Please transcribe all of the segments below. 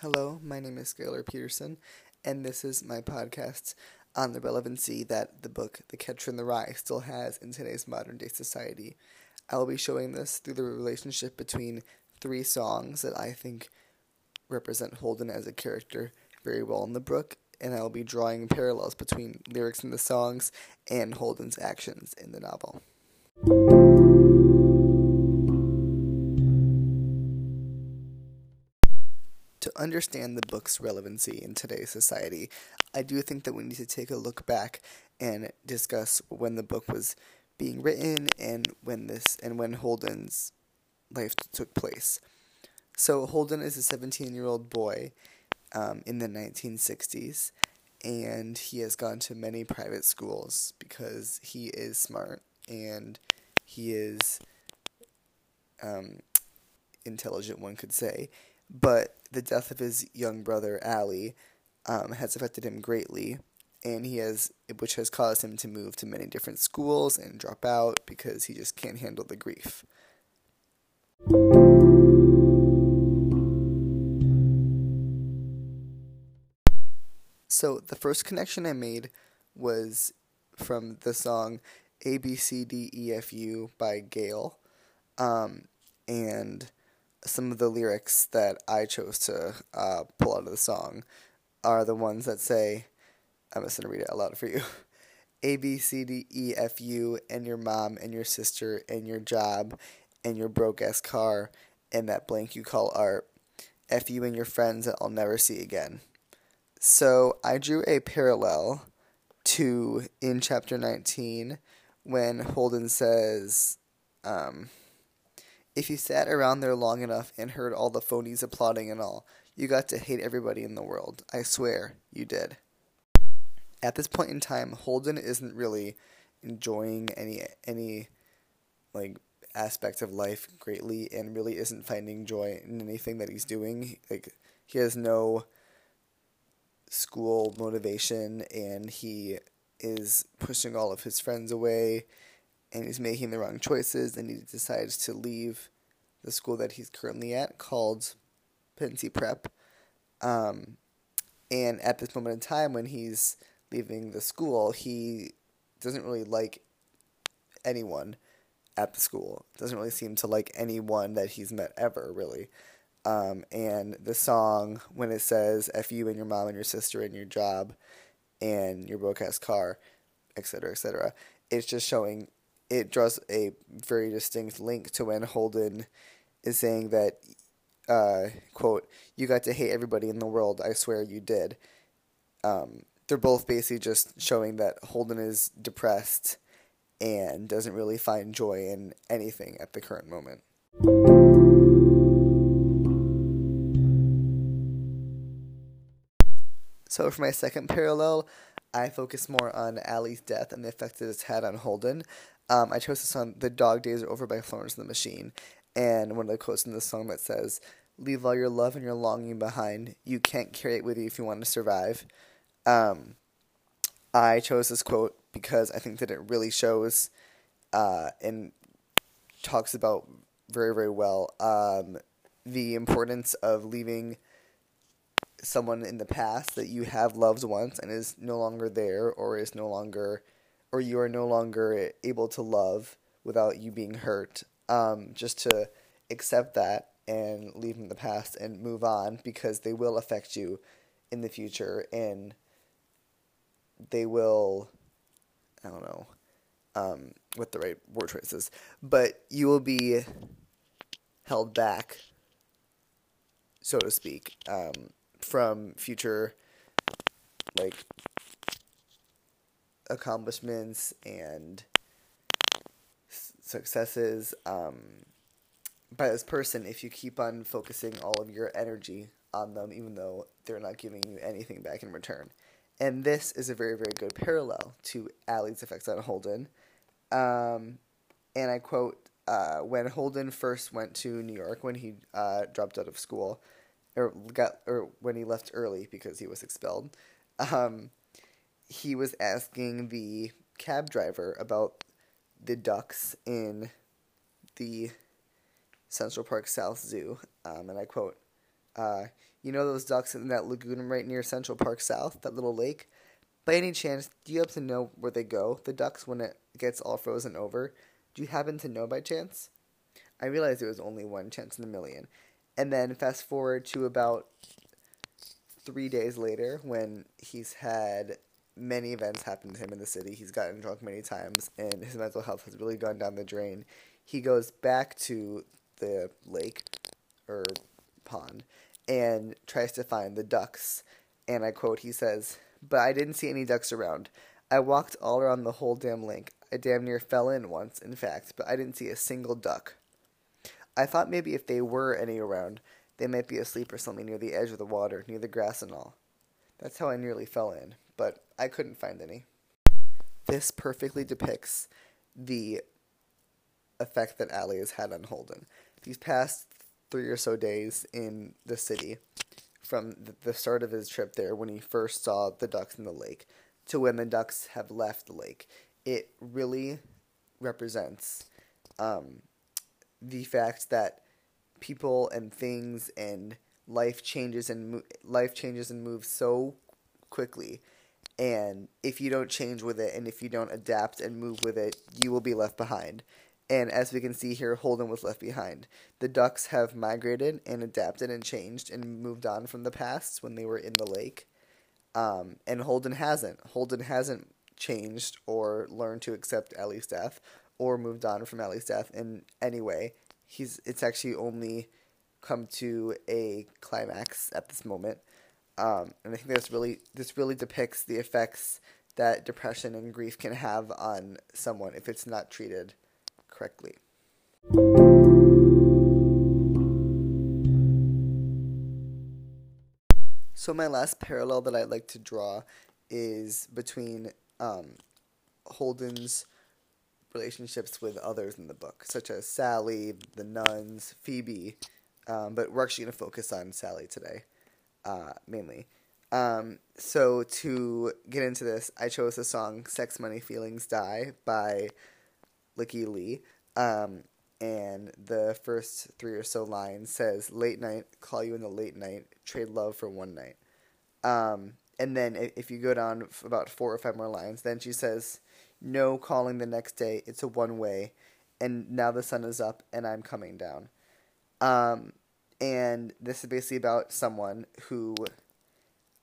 Hello, my name is Skylar Peterson, and this is my podcast on the relevancy that the book The Catcher in the Rye still has in today's modern day society. I will be showing this through the relationship between three songs that I think represent Holden as a character very well in the book, and I will be drawing parallels between lyrics in the songs and Holden's actions in the novel. Understand the book's relevancy in today's society, I do think that we need to take a look back and discuss when the book was being written and when this and when Holden's life took place. So Holden is a 17-year-old boy um, in the 1960s, and he has gone to many private schools because he is smart and he is um, intelligent, one could say. But the death of his young brother Allie um, has affected him greatly, and he has, which has caused him to move to many different schools and drop out because he just can't handle the grief. So the first connection I made was from the song A B C D E F U by Gayle. um, and some of the lyrics that I chose to uh, pull out of the song are the ones that say, I'm just going to read it aloud for you. A, B, C, D, E, F, U, and your mom, and your sister, and your job, and your broke ass car, and that blank you call art. F you and your friends that I'll never see again. So I drew a parallel to in chapter 19 when Holden says, um, if you sat around there long enough and heard all the phonies applauding and all, you got to hate everybody in the world. I swear, you did. At this point in time, Holden isn't really enjoying any any like aspects of life greatly and really isn't finding joy in anything that he's doing. Like he has no school motivation and he is pushing all of his friends away and he's making the wrong choices and he decides to leave the school that he's currently at called Pencey Prep. Um, and at this moment in time when he's leaving the school, he doesn't really like anyone at the school. Doesn't really seem to like anyone that he's met ever, really. Um, and the song, when it says F you and your mom and your sister and your job and your broke ass car, etc., etc., it's just showing it draws a very distinct link to when Holden is saying that, uh, quote, you got to hate everybody in the world, I swear you did. Um, they're both basically just showing that Holden is depressed and doesn't really find joy in anything at the current moment. So, for my second parallel, I focus more on Allie's death and the effect that it's had on Holden. Um, I chose the song "The Dog Days Are Over" by Florence and the Machine, and one of the quotes in the song that says, "Leave all your love and your longing behind. You can't carry it with you if you want to survive." Um, I chose this quote because I think that it really shows uh, and talks about very very well um, the importance of leaving someone in the past that you have loved once and is no longer there or is no longer or you are no longer able to love without you being hurt. Um, just to accept that and leave in the past and move on because they will affect you in the future and they will I don't know um, what the right word choice is, but you will be held back, so to speak, um, from future like accomplishments and successes um, by this person if you keep on focusing all of your energy on them, even though they're not giving you anything back in return. And this is a very, very good parallel to Allie's effects on Holden. Um, and I quote uh, When Holden first went to New York, when he uh, dropped out of school, or got, or when he left early because he was expelled, um, he was asking the cab driver about the ducks in the Central Park South Zoo, um, and I quote, uh, You know those ducks in that lagoon right near Central Park South, that little lake? By any chance, do you happen to know where they go, the ducks, when it gets all frozen over? Do you happen to know by chance? I realized there was only one chance in a million. And then fast forward to about three days later when he's had many events happen to him in the city. He's gotten drunk many times and his mental health has really gone down the drain. He goes back to the lake or pond and tries to find the ducks. And I quote, he says, But I didn't see any ducks around. I walked all around the whole damn lake. I damn near fell in once, in fact, but I didn't see a single duck. I thought maybe if they were any around, they might be asleep or something near the edge of the water, near the grass and all. That's how I nearly fell in, but I couldn't find any. This perfectly depicts the effect that Allie has had on Holden. These past three or so days in the city, from the start of his trip there when he first saw the ducks in the lake to when the ducks have left the lake, it really represents um, the fact that people and things and life changes and mo- life changes and moves so quickly. And if you don't change with it and if you don't adapt and move with it you will be left behind. And as we can see here holden was left behind. The ducks have migrated and adapted and changed and moved on from the past when they were in the lake. Um, and holden hasn't. Holden hasn't changed or learned to accept Allie's death or moved on from Allie's death in any way. He's it's actually only come to a climax at this moment. Um, and I think this really this really depicts the effects that depression and grief can have on someone if it's not treated correctly. So my last parallel that I'd like to draw is between um, Holden's relationships with others in the book, such as Sally, the nuns, Phoebe, um, but we're actually going to focus on Sally today, uh, mainly. Um, so to get into this, I chose the song "Sex, Money, Feelings, Die" by Lykke Li, um, and the first three or so lines says, "Late night, call you in the late night, trade love for one night." Um, and then if you go down about four or five more lines, then she says, "No calling the next day. It's a one way, and now the sun is up and I'm coming down." Um, and this is basically about someone who,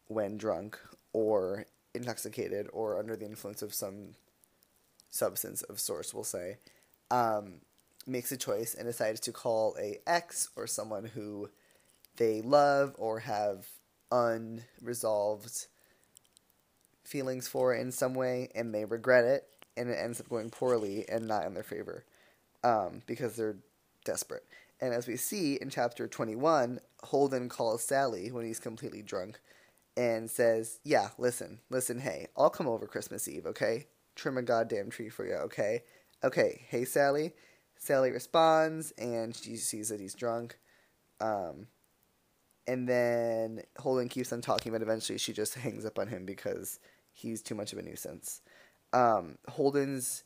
when drunk or intoxicated or under the influence of some substance of source, we'll say, um, makes a choice and decides to call a ex or someone who they love or have unresolved feelings for in some way and they regret it and it ends up going poorly and not in their favor um, because they're desperate. And as we see in chapter 21, Holden calls Sally when he's completely drunk and says, Yeah, listen, listen, hey, I'll come over Christmas Eve, okay? Trim a goddamn tree for you, okay? Okay, hey, Sally. Sally responds and she sees that he's drunk. Um, and then Holden keeps on talking, but eventually she just hangs up on him because he's too much of a nuisance. Um, Holden's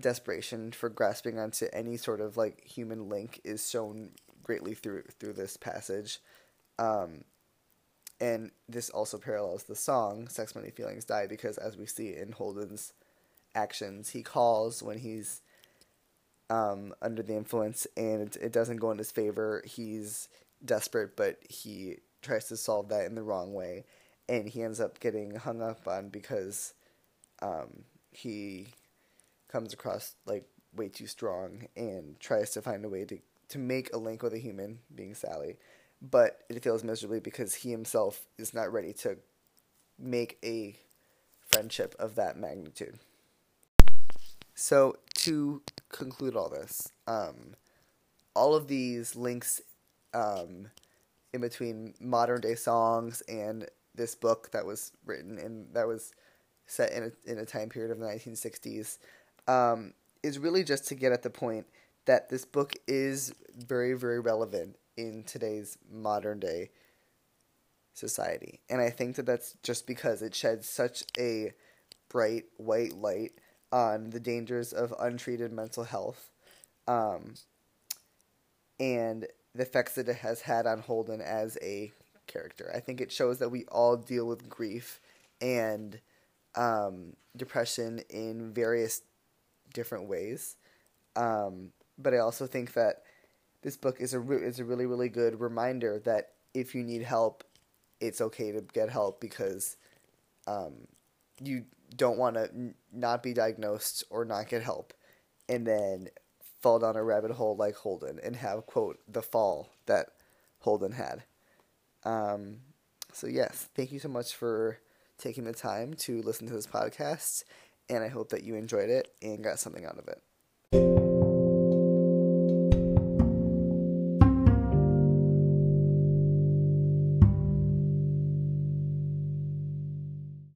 desperation for grasping onto any sort of like human link is shown greatly through through this passage. Um, and this also parallels the song "Sex, Money, Feelings, Die" because, as we see in Holden's actions, he calls when he's um, under the influence, and it, it doesn't go in his favor. He's desperate, but he tries to solve that in the wrong way, and he ends up getting hung up on because um, he comes across like way too strong and tries to find a way to to make a link with a human, being Sally, but it fails miserably because he himself is not ready to make a friendship of that magnitude. So to conclude all this, um, all of these links um, in between modern day songs and this book that was written and that was set in a, in a time period of the 1960s um, is really just to get at the point that this book is very very relevant in today's modern day society. And i think that that's just because it sheds such a bright white light on the dangers of untreated mental health um, and the effects that it has had on Holden as a character. I think it shows that we all deal with grief and um, depression in various different ways. Um, but I also think that this book is a re- is a really really good reminder that if you need help, it's okay to get help because um, you don't want to n- not be diagnosed or not get help, and then fall down a rabbit hole like Holden and have quote the fall that Holden had. Um, so yes, thank you so much for taking the time to listen to this podcast, and I hope that you enjoyed it and got something out of it.